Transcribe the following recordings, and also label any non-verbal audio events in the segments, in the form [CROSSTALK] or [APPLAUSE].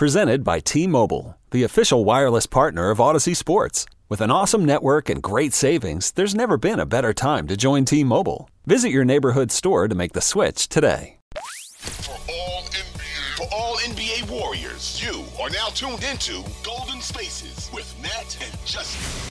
Presented by T-Mobile, the official wireless partner of Audacy Sports. With an awesome network and great savings, there's never been a better time to join T-Mobile. Visit your neighborhood store to make the switch today. For all NBA, for all NBA warriors, you are now tuned into Golden Spaces with Nat and Justin.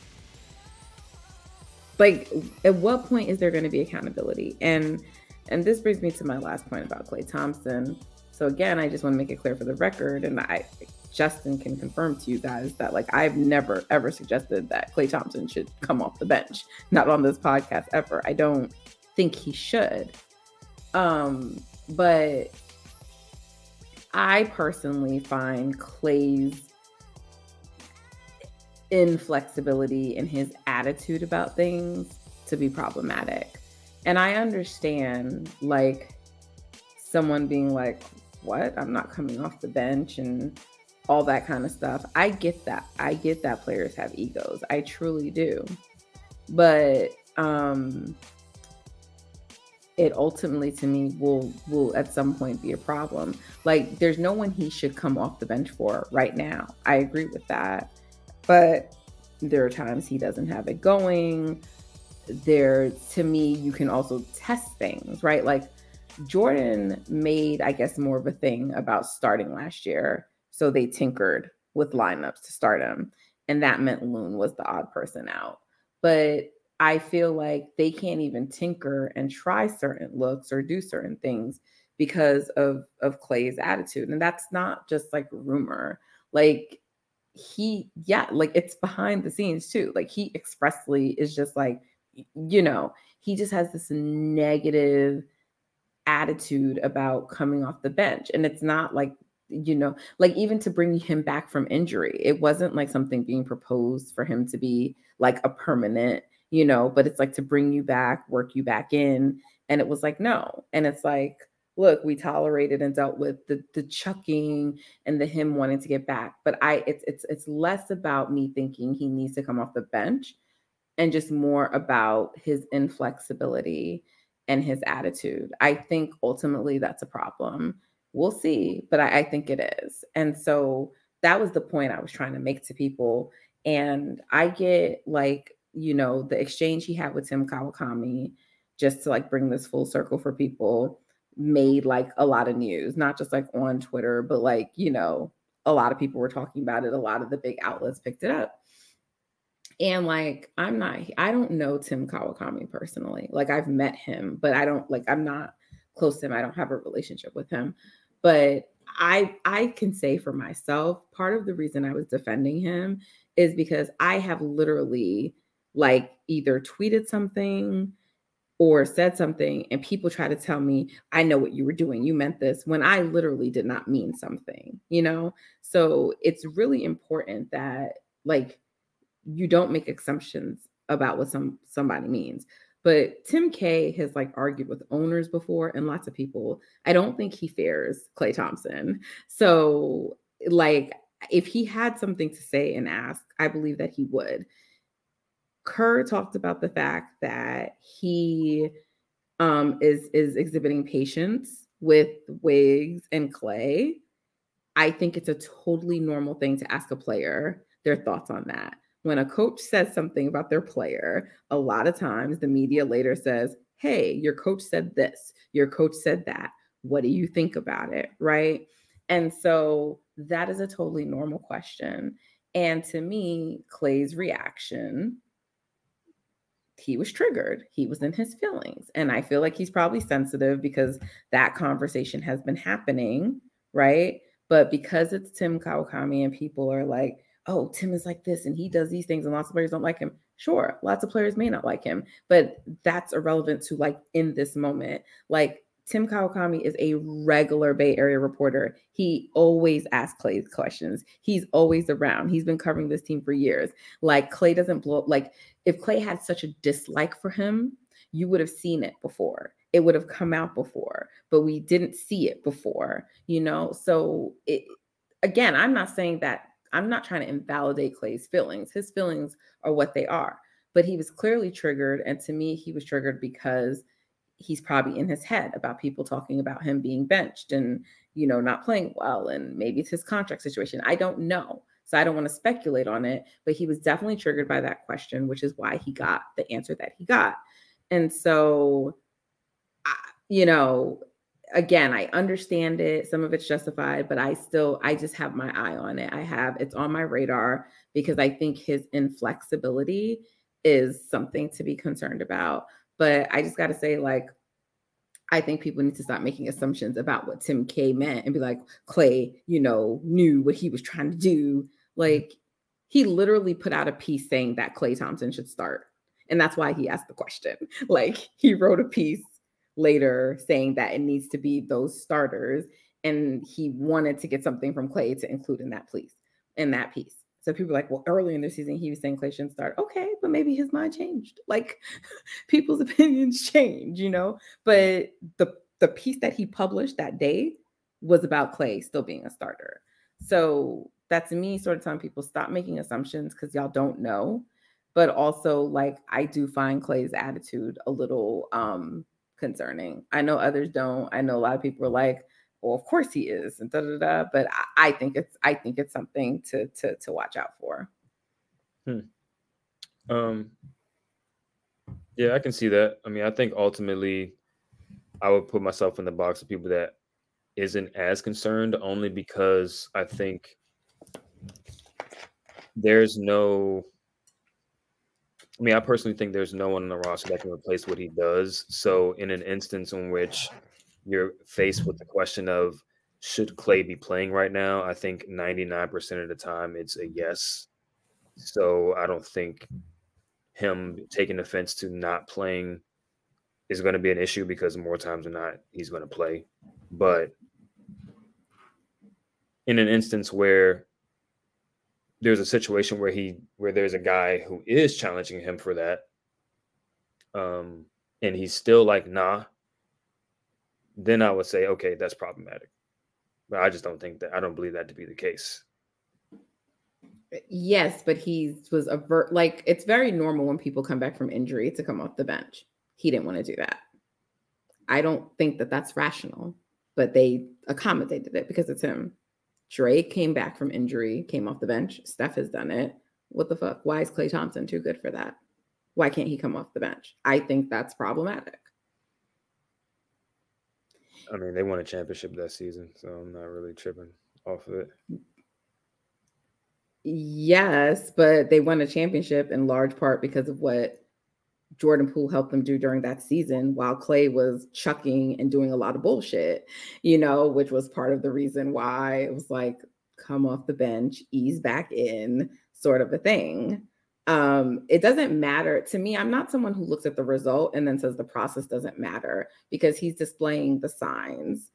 Like, at what point is there going to be accountability? And and this brings me to my last point about Klay Thompson. So again, I just want to make it clear for the record, and I Justin can confirm to you guys that like I've never ever suggested that Klay Thompson should come off the bench. Not on this podcast ever. I don't think he should. Um, but I personally find Klay's inflexibility and his attitude about things to be problematic. And I understand like someone being like, what? I'm not coming off the bench and all that kind of stuff. I get that. I get that players have egos. I truly do. But um it ultimately to me will will at some point be a problem. Like there's no one he should come off the bench for right now. I agree with that. But there are times he doesn't have it going. There to me you can also test things, right? Like Jordan made, I guess, more of a thing about starting last year. So they tinkered with lineups to start him. And that meant Loon was the odd person out. But I feel like they can't even tinker and try certain looks or do certain things because of of Klay's attitude. And that's not just like rumor. Like he, yeah, like it's behind the scenes too. Like he expressly is just like, you know, he just has this negative attitude about coming off the bench. And it's not like, you know, like even to bring him back from injury, it wasn't like something being proposed for him to be like a permanent, you know, but it's like to bring you back, work you back in. And it was like, no. And it's like, look, we tolerated and dealt with the the chucking and the him wanting to get back. But I it's it's it's less about me thinking he needs to come off the bench and just more about his inflexibility and his attitude. I think ultimately that's a problem. We'll see, but I, I, think it is. And so that was the point I was trying to make to people. And I get like, you know, the exchange he had with Tim Kawakami, just to like bring this full circle for people, made like a lot of news, not just like on Twitter, but like, you know, a lot of people were talking about it. A lot of the big outlets picked it up. And like, I'm not, I don't know Tim Kawakami personally. Like, I've met him, but I don't, like, I'm not close to him. I don't have a relationship with him. But I, I can say for myself, part of the reason I was defending him is because I have literally like either tweeted something or said something and people try to tell me i know what you were doing you meant this when i literally did not mean something you know so it's really important that like you don't make assumptions about what some somebody means. But Tim K has like argued with owners before and lots of people. I don't think he fears Klay Thompson. So like if he had something to say and ask, I believe that he would. Kerr talked about the fact that he um, is is exhibiting patience with Wiggs and Klay. I think it's a totally normal thing to ask a player their thoughts on that when a coach says something about their player, a lot of times the media later says, Hey, your coach said this, your coach said that. What do you think about it? Right. And so that is a totally normal question. And to me, Klay's reaction, he was triggered. He was in his feelings. And I feel like he's probably sensitive because that conversation has been happening, right? But because it's Tim Kawakami and people are like, oh, Tim is like this and he does these things and lots of players don't like him. Sure, lots of players may not like him, but that's irrelevant to like in this moment. Like Tim Kawakami is a regular Bay Area reporter. He always asks Klay questions. He's always around. He's been covering this team for years. Like Klay doesn't blow like if Klay had such a dislike for him, you would have seen it before. It would have come out before, but we didn't see it before, you know? So it again, I'm not saying that I'm not trying to invalidate Klay's feelings. His feelings are what they are. But he was clearly triggered and to me he was triggered because he's probably in his head about people talking about him being benched and you know not playing well and maybe it's his contract situation i don't know so i don't want to speculate on it but he was definitely triggered by that question which is why he got the answer that he got and so I, you know again i understand it some of it's justified but i still i just have my eye on it i have it's on my radar because i think his inflexibility is something to be concerned about but I just got to say, like, I think people need to stop making assumptions about what Tim K meant and be like, Klay, you know, knew what he was trying to do. Mm-hmm. Like, he literally put out a piece saying that Klay Thompson should start. And that's why he asked the question. [LAUGHS] Like, he wrote a piece later saying that it needs to be those starters. And he wanted to get something from Klay to include in that piece, in that piece. So people like, well, early in the season, he was saying Klay shouldn't start. Okay, but maybe his mind changed. Like [LAUGHS] people's [LAUGHS] opinions change, you know. But the the piece that he published that day was about Klay still being a starter. So that's me sort of telling people stop making assumptions because y'all don't know. But also, like, I do find Klay's attitude a little um concerning. I know others don't. I know a lot of people are like, well, of course he is, and da da da. But I, I think it's I think it's something to to to watch out for. Hmm. Um. Yeah, I can see that. I mean, I think ultimately, I would put myself in the box of people that isn't as concerned, only because I think there's no. I mean, I personally think there's no one on the roster that can replace what he does. So, in an instance in which you're faced with the question of should Klay be playing right now? I think 99% of the time it's a yes. So I don't think him taking offense to not playing is going to be an issue because more times than not he's going to play. But in an instance where there's a situation where he where there's a guy who is challenging him for that um and he's still like nah then I would say, okay, that's problematic. But I just don't think that I don't believe that to be the case. Yes, but he was a ver- like it's very normal when people come back from injury to come off the bench. He didn't want to do that. I don't think that that's rational, but they accommodated it because it's him. Drake came back from injury, came off the bench. Steph has done it. What the fuck? Why is Klay Thompson too good for that? Why can't he come off the bench? I think that's problematic. I mean, they won a championship that season, so I'm not really tripping off of it. Yes, but they won a championship in large part because of what Jordan Poole helped them do during that season, while Klay was chucking and doing a lot of bullshit, you know, which was part of the reason why it was like, come off the bench, ease back in, sort of a thing um, it doesn't matter to me. I'm not someone who looks at the result and then says the process doesn't matter because he's displaying the signs,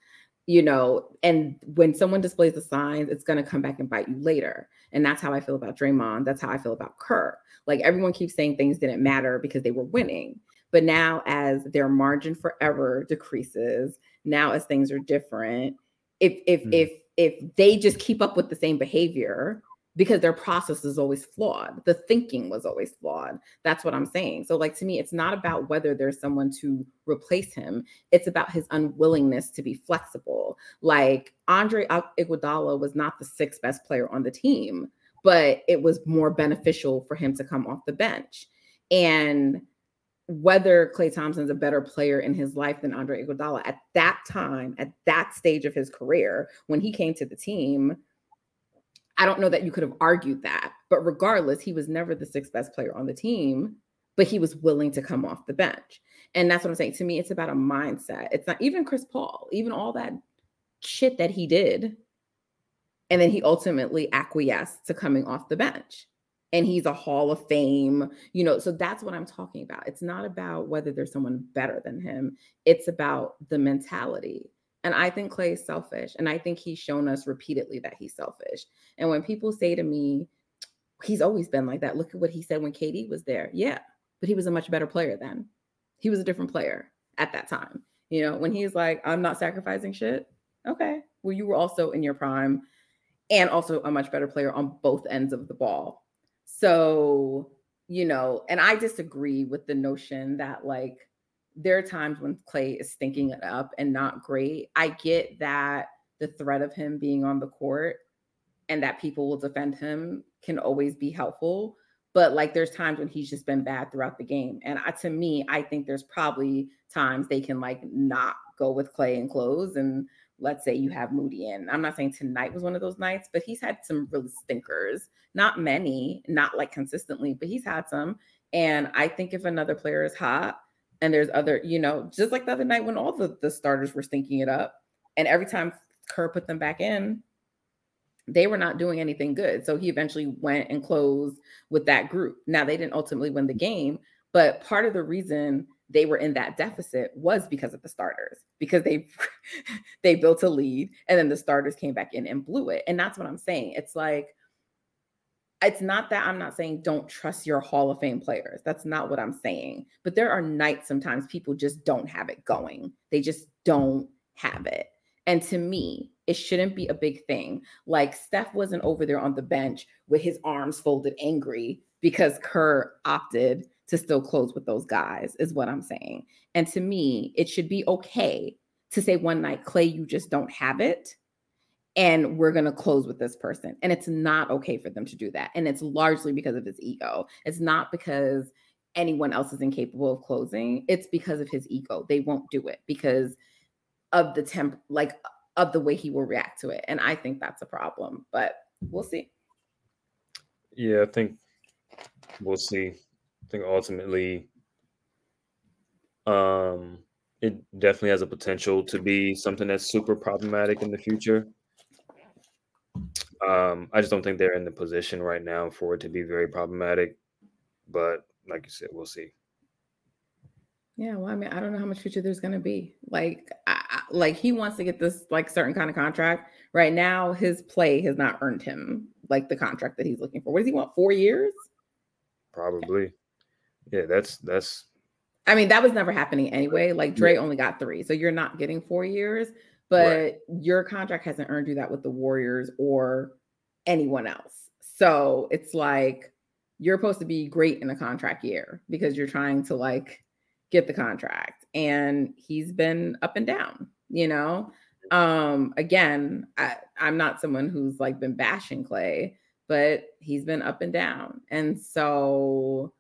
you know. And when someone displays the signs, it's going to come back and bite you later. And that's how I feel about Draymond. That's how I feel about Kerr. Like everyone keeps saying things didn't matter because they were winning. But now, as their margin forever decreases, now as things are different, if if mm. if if they just keep up with the same behavior because their process is always flawed. The thinking was always flawed. That's what I'm saying. So, like, to me, it's not about whether there's someone to replace him, it's about his unwillingness to be flexible. Like, Andre Iguodala was not the sixth best player on the team, but it was more beneficial for him to come off the bench. And whether Klay Thompson's a better player in his life than Andre Iguodala at that time, at that stage of his career, when he came to the team, I don't know that you could have argued that. But regardless, he was never the sixth best player on the team, but he was willing to come off the bench. And that's what I'm saying. To me, it's about a mindset. It's not even Chris Paul, even all that shit that he did. And then he ultimately acquiesced to coming off the bench. And he's a Hall of Fame, you know. So that's what I'm talking about. It's not about whether there's someone better than him, it's about the mentality. And I think Klay is selfish. And I think he's shown us repeatedly that he's selfish. And when people say to me, he's always been like that, look at what he said when KD was there. Yeah, but he was a much better player then. He was a different player at that time. You know, when he's like, I'm not sacrificing shit. Okay. Well, you were also in your prime and also a much better player on both ends of the ball. So, you know, and I disagree with the notion that like there are times when Klay is stinking it up and not great. I get that the threat of him being on the court and that people will defend him can always be helpful. But like there's times when he's just been bad throughout the game. And I, to me, I think there's probably times they can like not go with Klay and close. And let's say you have Moody in. I'm not saying tonight was one of those nights, but he's had some really stinkers. Not many, not like consistently, but he's had some. And I think if another player is hot, and there's other, you know, just like the other night when all the, the starters were stinking it up. And every time Kerr put them back in, they were not doing anything good. So he eventually went and closed with that group. Now they didn't ultimately win the game, but part of the reason they were in that deficit was because of the starters because they [LAUGHS] they built a lead and then the starters came back in and blew it. And that's what I'm saying. It's like it's not that I'm not saying don't trust your Hall of Fame players. That's not what I'm saying. But there are nights sometimes people just don't have it going. They just don't have it. And to me, it shouldn't be a big thing. Like Steph wasn't over there on the bench with his arms folded angry because Kerr opted to still close with those guys, is what I'm saying. And to me, it should be okay to say one night, Klay, you just don't have it and we're going to close with this person. And it's not okay for them to do that. And it's largely because of his ego. It's not because anyone else is incapable of closing. It's because of his ego. They won't do it because of the temp, like of the way he will react to it. And I think that's a problem, but we'll see. Yeah, I think we'll see. I think ultimately, um, it definitely has a potential to be something that's super problematic in the future. Um, I just don't think they're in the position right now for it to be very problematic. But like you said, we'll see. Yeah, well, I mean, I don't know how much future there's going to be. Like, I, like he wants to get this like certain kind of contract. Right now, his play has not earned him like the contract that he's looking for. What does he want? Four years? Probably. Yeah, that's that's. I mean, that was never happening anyway. Like Dre yeah. only got three, so you're not getting four years but right. your contract hasn't earned you that with the Warriors or anyone else. So it's like you're supposed to be great in a contract year because you're trying to like get the contract and he's been up and down, you know. Um again, I I'm not someone who's like been bashing Klay, but he's been up and down. And so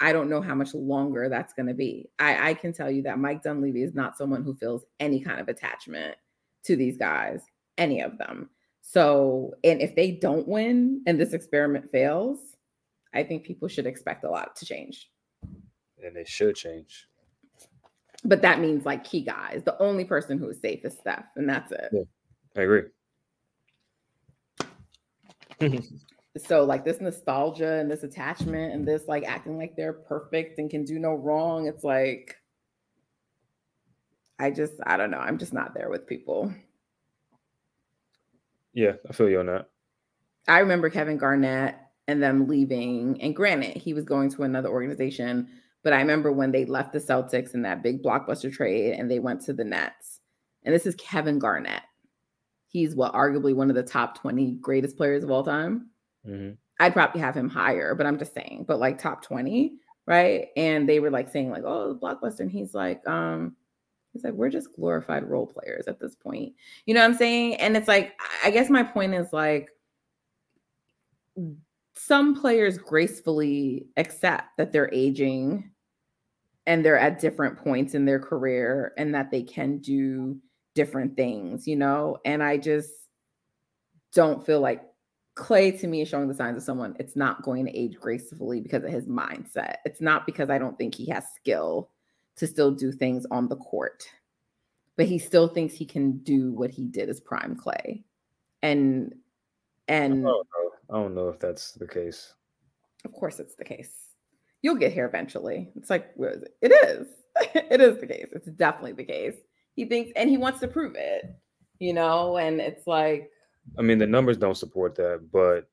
I don't know how much longer that's going to be. I, I can tell you that Mike Dunleavy is not someone who feels any kind of attachment to these guys, any of them. So, and if they don't win and this experiment fails, I think people should expect a lot to change. And they should change. But that means like key guys. The only person who is safe is Steph, and that's it. Yeah, I agree. [LAUGHS] so like this nostalgia and this attachment and this like acting like they're perfect and can do no wrong it's like i just i don't know i'm just not there with people. Yeah i feel you on that. I remember kevin garnett and them leaving and granted he was going to another organization but i remember when they left the celtics in that big blockbuster trade and they went to the nets. And this is kevin garnett. He's what arguably one of the top 20 greatest players of all time Mm-hmm. I'd probably have him higher, but I'm just saying, but like top 20, right? And they were like saying, like, oh, blockbuster. And he's like, um, he's like, we're just glorified role players at this point. You know what I'm saying? And it's like, I guess my point is like, some players gracefully accept that they're aging and they're at different points in their career and that they can do different things, you know? And I just don't feel like Klay to me is showing the signs of someone it's not going to age gracefully because of his mindset. It's not because I don't think he has skill to still do things on the court, but he still thinks he can do what he did as prime Klay. And and I don't, know. I don't know if that's the case. Of course, it's the case. You'll get here eventually. It's like it? it is. [LAUGHS] it is the case. It's definitely the case. He thinks, and he wants to prove it. You know, and it's like I mean, the numbers don't support that, but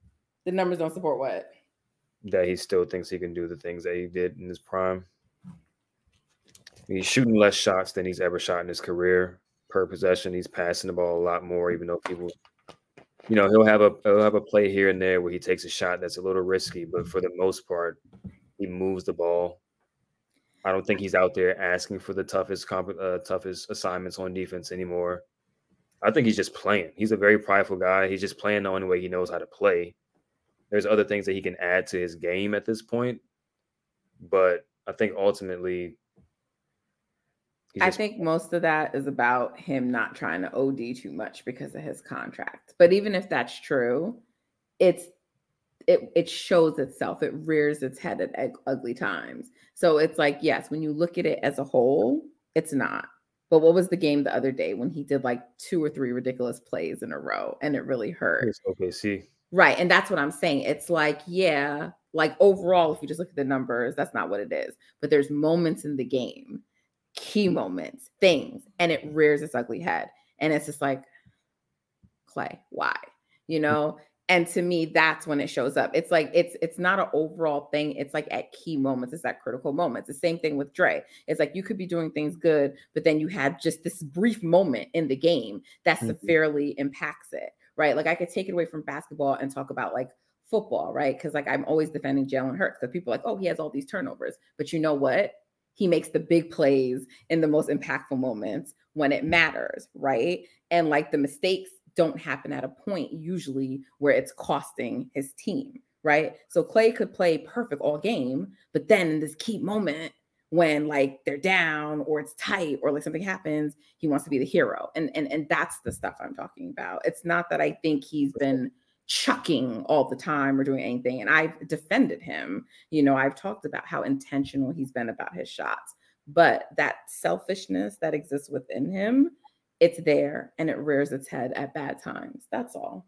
the numbers don't support what that he still thinks he can do the things that he did in his prime. He's shooting less shots than he's ever shot in his career per possession. He's passing the ball a lot more, even though people, you know, he'll have a he'll have a play here and there where he takes a shot that's a little risky, but for the most part, he moves the ball. I don't think he's out there asking for the toughest comp- uh, toughest assignments on defense anymore. I think he's just playing. He's a very prideful guy. He's just playing the only way he knows how to play. There's other things that he can add to his game at this point, but I think ultimately, I think most of that is about him not trying to OD too much because of his contract. But even if that's true, it's it it shows itself. It rears its head at ugly times. So it's like yes, when you look at it as a whole, it's not. But what was the game the other day when he did like two or three ridiculous plays in a row and it really hurt? Okay, see. Right. And that's what I'm saying. It's like, yeah, like overall, if you just look at the numbers, that's not what it is. But there's moments in the game, key moments, things, and it rears its ugly head. And it's just like, Klay, why? You mm. know, and to me that's when it shows up. It's like it's it's not an overall thing. It's like at key moments. It's at critical moments. The same thing with Dre. It's like you could be doing things good but then you had just this brief moment in the game that mm-hmm. severely impacts it right? Like I could take it away from basketball and talk about like football right? Because like I'm always defending Jalen Hurts. Because people are like oh he has all these turnovers. But you know what? He makes the big plays in the most impactful moments when it matters right? And like the mistakes don't happen at a point usually where it's costing his team, right? So Klay could play perfect all game, but then in this key moment when like they're down or it's tight or like something happens, he wants to be the hero. And and and that's the stuff I'm talking about. It's not that I think he's been chucking all the time or doing anything and I've defended him. You know, I've talked about how intentional he's been about his shots. But that selfishness that exists within him it's there and it rears its head at bad times. That's all.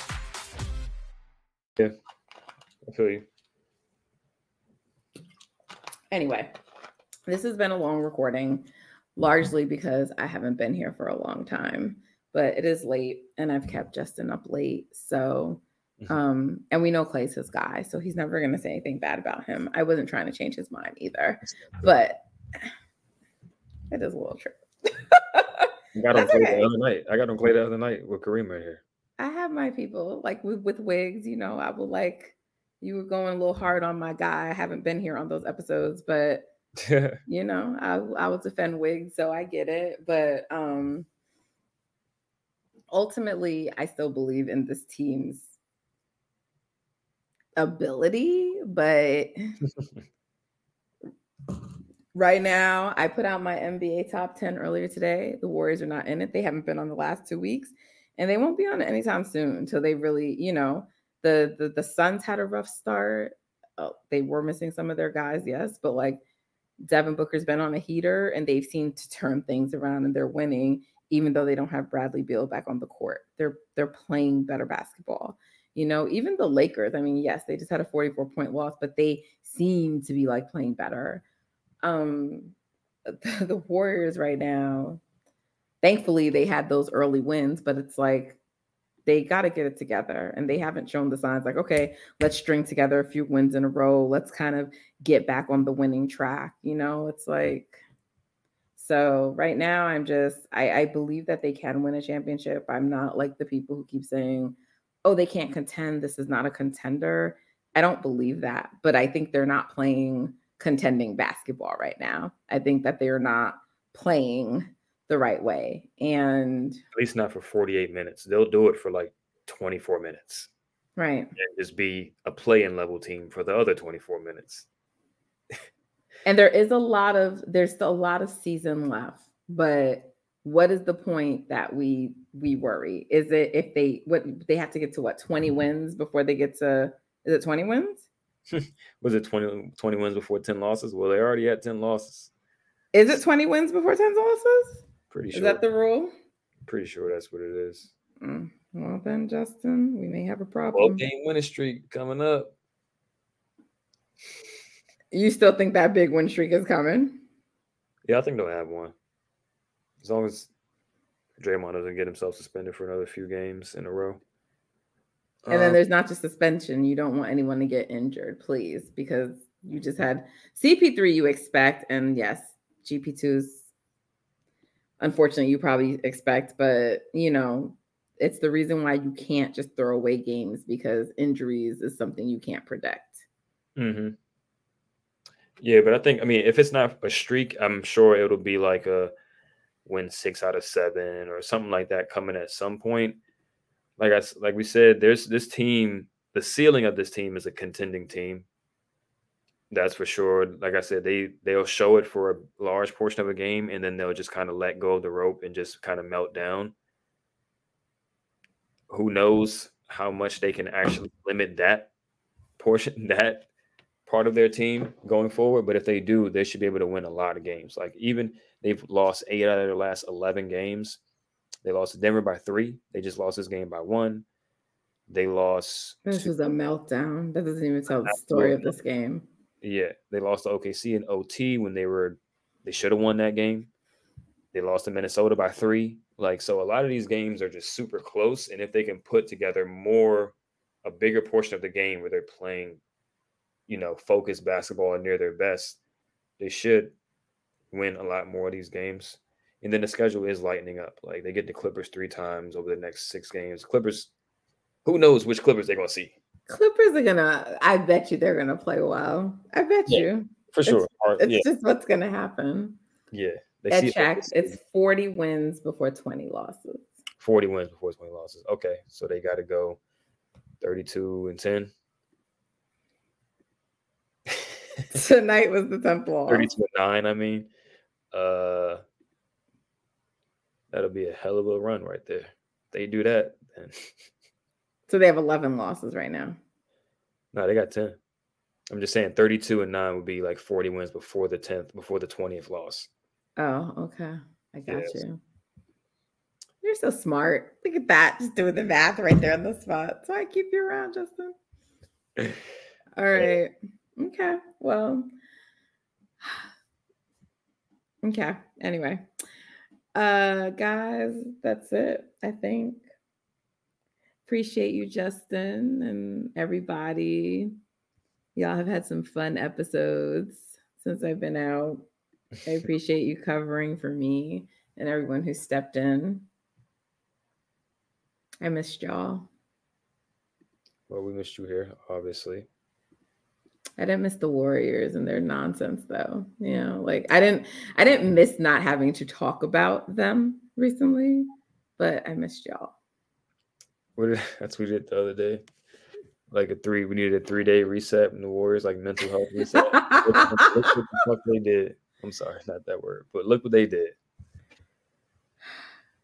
I feel you. Anyway, this has been a long recording, largely because I haven't been here for a long time, but it is late and I've kept Justin up late. So Mm-hmm. Um, and we know Klay's his guy, so he's never gonna say anything bad about him. I wasn't trying to change his mind either, but [SIGHS] it is a little true. I got on Klay okay. the other night. I got on Klay the other night with Kareem right here. I have my people like with, with Wiggs, you know, I will like you were going a little hard on my guy. I haven't been here on those episodes, but [LAUGHS] you know, I I will defend Wiggs, so I get it. But um ultimately I still believe in this team's ability, but [LAUGHS] right now I put out my NBA top 10 earlier today. The Warriors are not in it. They haven't been on the last two weeks, and they won't be on it anytime soon until they really, you know, the the, the Suns had a rough start. Oh, they were missing some of their guys, yes, but like Devin Booker's been on a heater and they've seemed to turn things around and they're winning even though they don't have Bradley Beal back on the court. They're they're playing better basketball. You know, even the Lakers, I mean, yes, they just had a 44 point loss, but they seem to be like playing better. Um [LAUGHS] the, the Warriors right now, thankfully they had those early wins, but it's like they got to get it together and they haven't shown the signs like okay let's string together a few wins in a row. Let's kind of get back on the winning track you know? It's like so right now i'm just I, I believe that they can win a championship. I'm not like the people who keep saying oh they can't contend. This is not a contender. I don't believe that but i think they're not playing contending basketball right now. I think that they're not playing the right way. And at least not for 48 minutes. They'll do it for like 24 minutes. Right. And just be a play-in level team for the other 24 minutes. [LAUGHS] and there is a lot of there's still a lot of season left, but what is the point that we we worry? Is it if they what they have to get to what 20 mm-hmm. wins before they get to is it 20 wins? [LAUGHS] Was it 20, 20 wins before 10 losses? Well, they already had 10 losses. Is it 20 wins before 10 losses? Pretty sure. Is that the rule? Pretty sure that's what it is. Mm. Well, then, Justin, we may have a problem. Well, game winning streak coming up. You still think that big win streak is coming? Yeah, I think they'll have one. As long as Draymond doesn't get himself suspended for another few games in a row. And um, then there's not just suspension. You don't want anyone to get injured, please, because you just had CP3 you expect. And yes, GP2's unfortunately you probably expect, but you know, it's the reason why you can't just throw away games because injuries is something you can't predict. Mm-hmm. Yeah, but I think I mean if it's not a streak, I'm sure it'll be like a win six out of seven or something like that coming at some point. Like I like we said, there's this team. The ceiling of this team is a contending team. That's for sure. Like I said, they they'll show it for a large portion of a game, and then they'll just kind of let go of the rope and just kind of melt down. Who knows how much they can actually limit that portion, [LAUGHS] that part of their team going forward. But if they do, they should be able to win a lot of games. Like even they've lost eight out of their last eleven games. They lost to Denver by three. They just lost this game by one. They lost. This was a meltdown. That doesn't even tell the [LAUGHS] story of this game. Yeah, they lost to OKC in OT when they were they should have won that game. They lost to Minnesota by three. Like so, a lot of these games are just super close, and if they can put together more, a bigger portion of the game where they're playing, you know, focused basketball and near their best, they should win a lot more of these games. And then the schedule is lightening up. Like they get the Clippers three times over the next six games. Clippers, who knows which Clippers they're gonna see? Clippers are gonna. I bet you they're gonna play well. I bet yeah, you for sure. It's, it's yeah. just what's gonna happen. Yeah, they check. It's forty wins before twenty losses. Forty wins before twenty losses. Okay, so they got to go thirty-two and ten. [LAUGHS] Tonight was the loss. Thirty-two and nine. I mean, uh, that'll be a hell of a run right there. they do that, then. [LAUGHS] So they have 11 losses right now. No, they got 10. I'm just saying 32 and 9 would be like 40 wins before the 10th, before the 20th loss. Oh, okay. I got yes. you. You're so smart. Look at that. Just doing the math right there on the spot. So I keep you around, Justin. [LAUGHS] All right. Okay. Well, [SIGHS] okay. Anyway, uh, guys, that's it. I think appreciate you, Justin, and everybody. Y'all have had some fun episodes since I've been out. I [LAUGHS] appreciate you covering for me and everyone who stepped in. I missed y'all. Well, we missed you here, obviously. I didn't miss the Warriors and their nonsense though. You know, like I didn't I didn't miss not having to talk about them recently, but I missed y'all. What did, [LAUGHS] that's what we did the other day. Like a three, we needed a three day reset in the Warriors, like mental health reset. [LAUGHS] look, look, what the fuck they did. I'm sorry, not that word, but look what they did.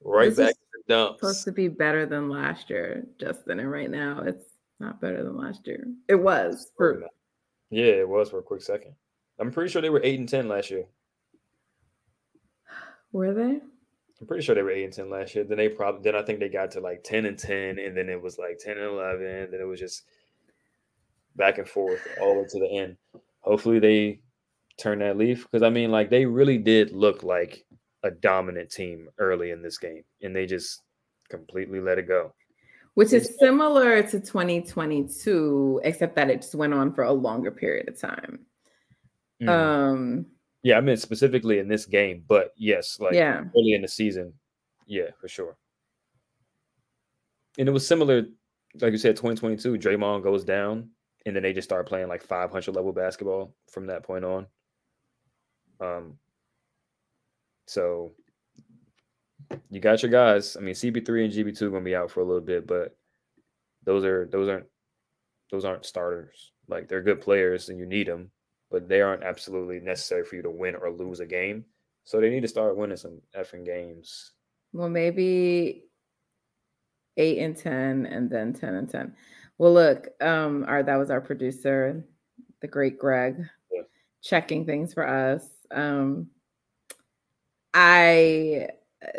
Right this back to the dumps. Supposed to be better than last year, Justin, and right now it's not better than last year. It was for yeah, it was for a quick second. I'm pretty sure they were eight and ten last year. Were they? I'm pretty sure they were eight and ten last year. Then they probably then I think they got to like ten and ten, and then it was like ten and eleven. Then it was just back and forth all the way to the end. Hopefully they turn that leaf because I mean, like they really did look like a dominant team early in this game, and they just completely let it go. Which is similar to 2022, except that it just went on for a longer period of time. Mm. Um, Yeah, I mean specifically in this game, but yes, like Yeah. early in the season, yeah, for sure. And it was similar, like you said, 2022. Draymond goes down, and then they just start playing like 500 level basketball from that point on. Um, so you got your guys. I mean, CP3 and GP2 gonna be out for a little bit, but those are those aren't those aren't starters. Like they're good players, and you need them, but they aren't absolutely necessary for you to win or lose a game. So they need to start winning some effing games. well, maybe eight and 10 and then 10 and 10. Well, look, um, our that was our producer, the great Greg, Yeah. checking things for us. Um, I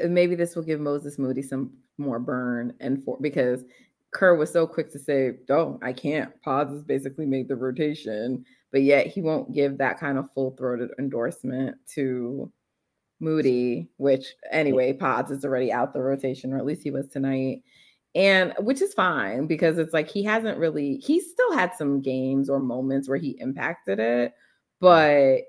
maybe this will give Moses Moody some more burn and for because Kerr was so quick to say, "Oh, I can't." Pods has basically made the rotation, but yet he won't give that kind of full-throated endorsement to Moody, which anyway, Pods is already out the rotation, or at least he was tonight. And which is fine because it's like he hasn't really, he still had some games or moments where he impacted it, but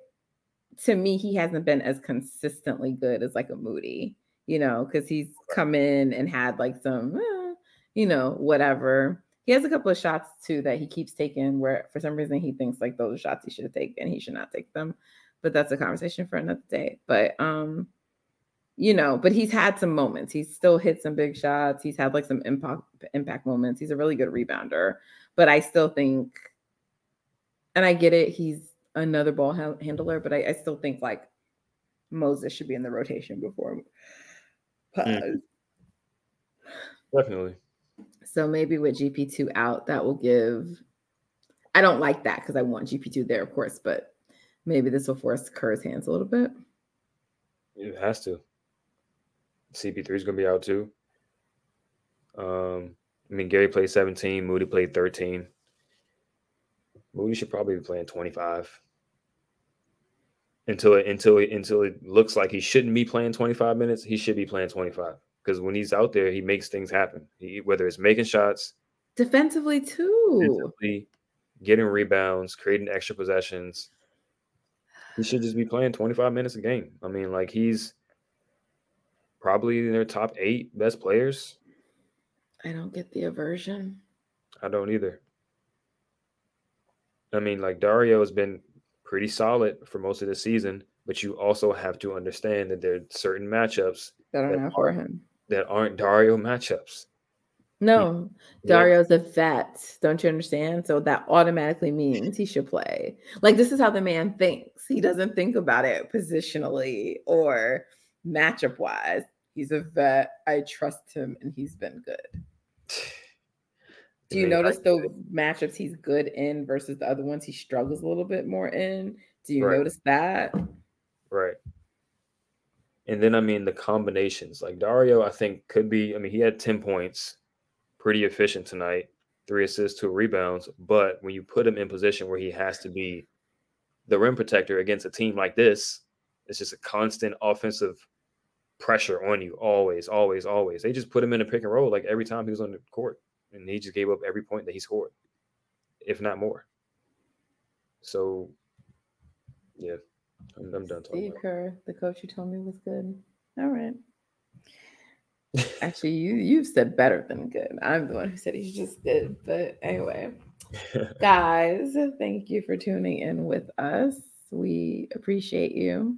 to me, he hasn't been as consistently good as like a Moody, you know, because he's come in and had like some, eh, you know, whatever. He has a couple of shots too that he keeps taking where for some reason he thinks like those are shots he should have taken and he should not take them. But that's a conversation for another day. But um, you know, but he's had some moments. He's still hit some big shots. He's had like some impact impact moments. He's a really good rebounder. But I still think, and I get it, he's another ball ha- handler, but I, I still think like Moses should be in the rotation before. Mm. Definitely. So maybe with GP2 out, that will give. I don't like that because I want GP2 there, of course, but maybe this will force Kerr's hands a little bit. It has to. CP3 is going to be out too. Um, I mean, Gary played 17, Moody played 13. Moody should probably be playing 25 until it until it until it looks like he shouldn't be playing 25 minutes. He should be playing 25 because when he's out there, he makes things happen. He, whether it's making shots, Defensively, too. defensively, getting rebounds, creating extra possessions. He should just be playing 25 minutes a game. I mean, like he's probably in their top eight best players. I don't get the aversion. I don't either. I mean, like Dario has been pretty solid for most of the season, but you also have to understand that there are certain matchups That are that not for him. That aren't Dario matchups. No, Yeah. Dario's a vet. Don't you understand? So that automatically means he should play. Like this is how the man thinks. He doesn't think about it positionally or matchup wise. He's a vet. I trust him, and he's been good. [SIGHS] Do you notice the matchups he's good in versus the other ones he struggles a little bit more in? Do you Right. notice that? Right. And then I mean the combinations. Like Dario, I think could be. I mean, he had 10 points, pretty efficient tonight, three assists, two rebounds. But when you put him in position where he has to be the rim protector against a team like this, it's just a constant offensive pressure on you, always, always, always. They just put him in a pick and roll like every time he was on the court, and he just gave up every point that he scored, if not more. So, yeah, I'm, I'm done talking. Steve Kerr, the coach you told me was good. All right. [LAUGHS] Actually, you you've said better than good. I'm the one who said he's just good. But anyway, [LAUGHS] guys, thank you for tuning in with us. We appreciate you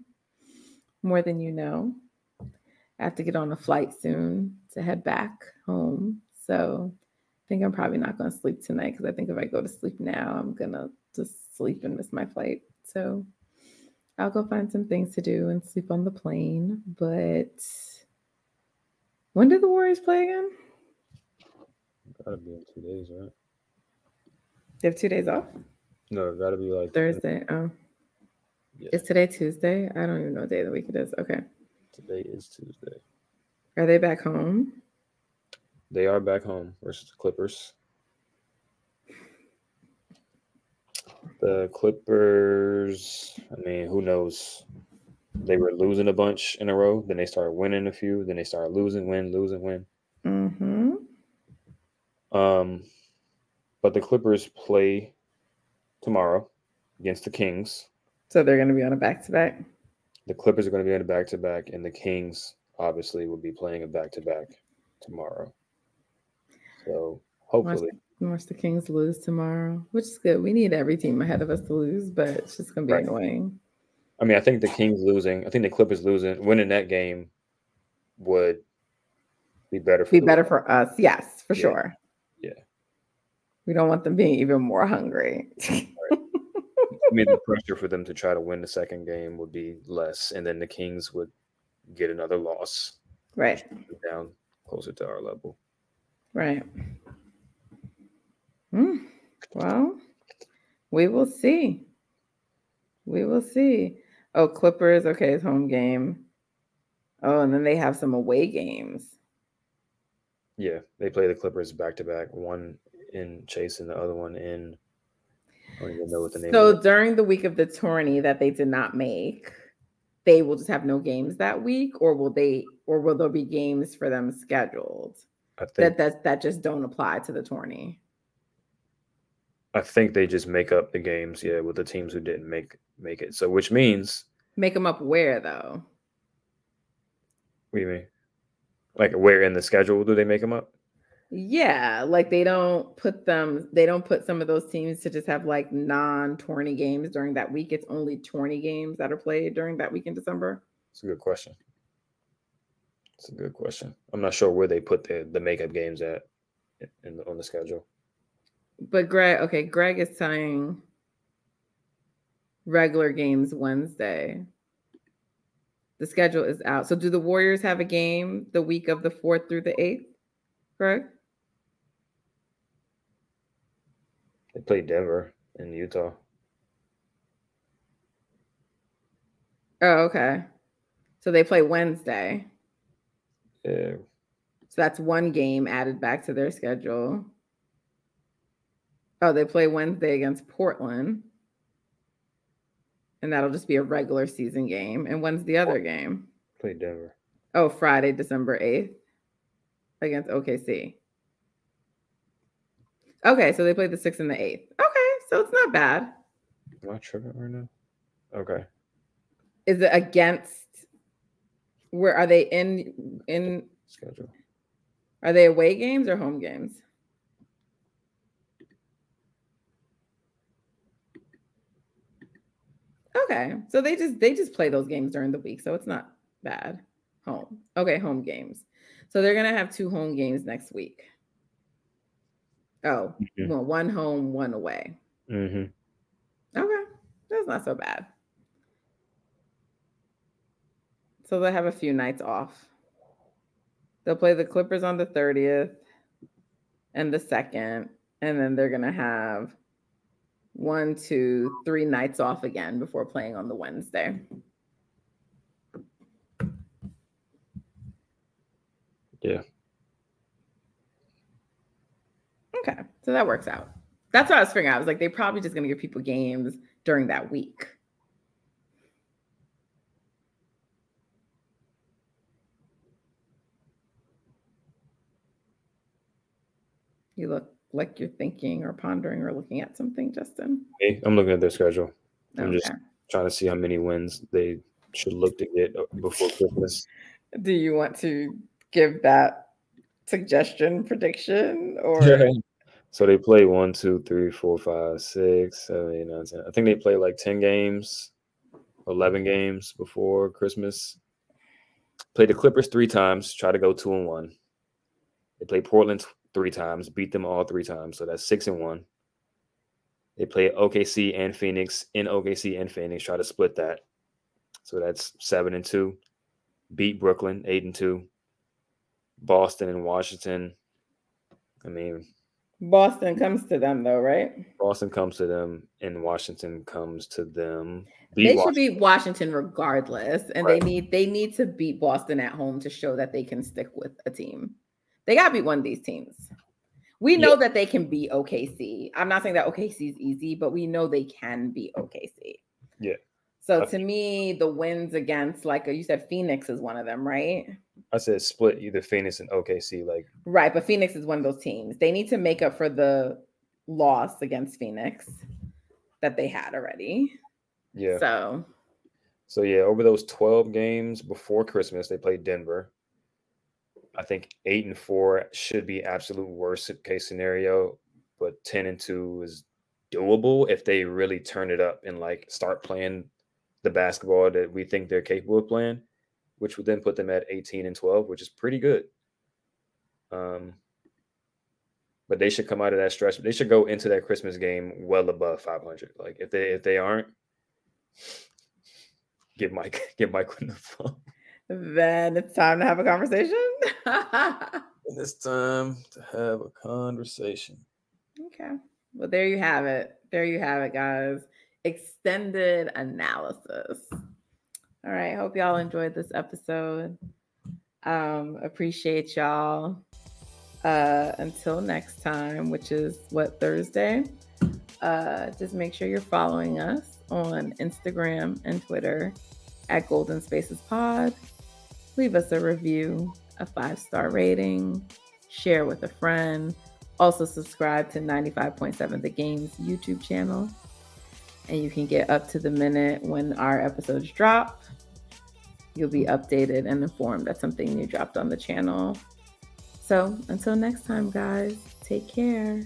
more than you know. I have to get on a flight soon to head back home. So I think I'm probably not going to sleep tonight because I think if I go to sleep now, I'm going to just sleep and miss my flight. So I'll go find some things to do and sleep on the plane. But when did the Warriors play again? Gotta be in two days, right? They have two days off. No, it gotta be like Thursday. Oh, Yeah, is today Tuesday? I don't even know what day of the week it is. Okay. today is Tuesday. Are they back home? They are back home versus the Clippers. The Clippers, I mean, who knows? They were losing a bunch in a row, then they started winning a few, then they started losing, win, losing, win. Mm-hmm. Um, but the Clippers play tomorrow against the Kings. So they're going to be on a back to back. The Clippers are going to be on a back to back, and the Kings obviously will be playing a back to back tomorrow. So hopefully, Watch the Kings lose tomorrow, which is good. We need every team ahead of us to lose, but it's just going to be Right. annoying. I mean, I think the Kings losing, I think the Clippers losing, winning that game would be better for Be the- better for us. Yes, for Yeah. sure. Yeah. We don't want them being even more hungry. [LAUGHS] I mean, the pressure for them to try to win the second game would be less, and then the Kings would get another loss right. down closer to our level. Right. Hmm. Well, we will see. We will see. Oh, Clippers. Okay, it's home game. Oh, and then they have some away games. Yeah, they play the Clippers back to back, one in Chase and the other one in. I don't even know what the name. So during the week of the tourney that they did not make, they will just have no games that week, or will they, or will there be games for them scheduled I think that that that just don't apply to the tourney? I think they just make up the games, yeah, with the teams who didn't make make it. So which means, Make them up where though? what do you mean? Like where in the schedule do they make them up? Yeah, like they don't put them, they don't put some of those teams to just have like non tourney games during that week. It's only tourney games that are played during that week in December. It's a good question. It's a good question. I'm not sure where they put the the makeup games at in the, on the schedule. But Greg, okay, Greg is saying regular games Wednesday. The schedule is out. So do the Warriors have a game the week of the 4th through the 8th? Greg? They play Denver in Utah. Oh, okay. So they play Wednesday. Yeah, So that's one game added back to their schedule. Oh, they play Wednesday against Portland. And that'll just be a regular season game. And when's the other game? play Denver. Oh, Friday, December 8th against OKC. Okay, so they played the 6th and the 8th. Okay, so it's not bad. Am I tripping right now? Okay. Is it against where are they in in Schedule. are they away games or home games? Okay, so they just they just play those games during the week, so it's not bad. Home. Okay, home games. So they're gonna have two home games next week. Oh, Mhm. well, one home, one away. Mm-hmm. Okay, that's not so bad. So they'll have a few nights off. They'll play the Clippers on the 30th and the 2nd, and then they're going to have one, two, three nights off again before playing on the Wednesday. Yeah. Okay, so that works out. That's what I was figuring out. I was like, they're probably just going to give people games during that week. You look like you're thinking or pondering or looking at something, Justin. Hey, I'm looking at their schedule. I'm just trying to see how many wins they should look to get uh, before Christmas. Do you want to give that suggestion prediction or [LAUGHS] so they play one, two, three, four, five, six, seven, eight, nine, ten. I think they play like ten games, eleven games before Christmas. Play the Clippers three times, try to go two and one. They play Portland t- three times, beat them all three times, so that's six and one. They play OKC and Phoenix in OKC and Phoenix, try to split that. So that's seven and two. Beat Brooklyn, eight and two. Boston and Washington. I mean, Boston comes to them though, right? Boston comes to them, and Washington comes to them. Beat they Washington. should beat Washington regardless, and right. they need they need to beat Boston at home to show that they can stick with a team. They got to beat one of these teams. We know yeah. that they can be OKC. I'm not saying that OKC is easy, but we know they can be OKC. Yeah. So to me, the wins against like you said, Phoenix is one of them, right? I said split either Phoenix and OKC, like right. But Phoenix is one of those teams. They need to make up for the loss against Phoenix that they had already. Yeah. So. So yeah, over those twelve games before Christmas, they played Denver. I think eight and four should be absolute worst case scenario, but ten and two is doable if they really turn it up and like start playing the basketball that we think they're capable of playing, which would then put them at 18 and 12, which is pretty good. Um, but they should come out of that stretch. They should go into that Christmas game well above 500. Like if they if they aren't, [SIGHS] give Mike [LAUGHS] give Mike [LAUGHS] the phone. Then it's time to have a conversation. [LAUGHS] it's time to have a conversation. Okay. Well, there you have it. There you have it, guys extended analysis. All right. Hope y'all enjoyed this episode. Um, appreciate y'all. Uh, until next time, which is what Thursday. Uh, just make sure you're following us on Instagram and Twitter at Golden Spaces Pod. Leave us a review, a five star rating, share with a friend. Also, subscribe to 95.7 The Game's YouTube channel and you can get up to the minute when our episodes drop. You'll be updated and informed that something new dropped on the channel. So until next time, guys, take care.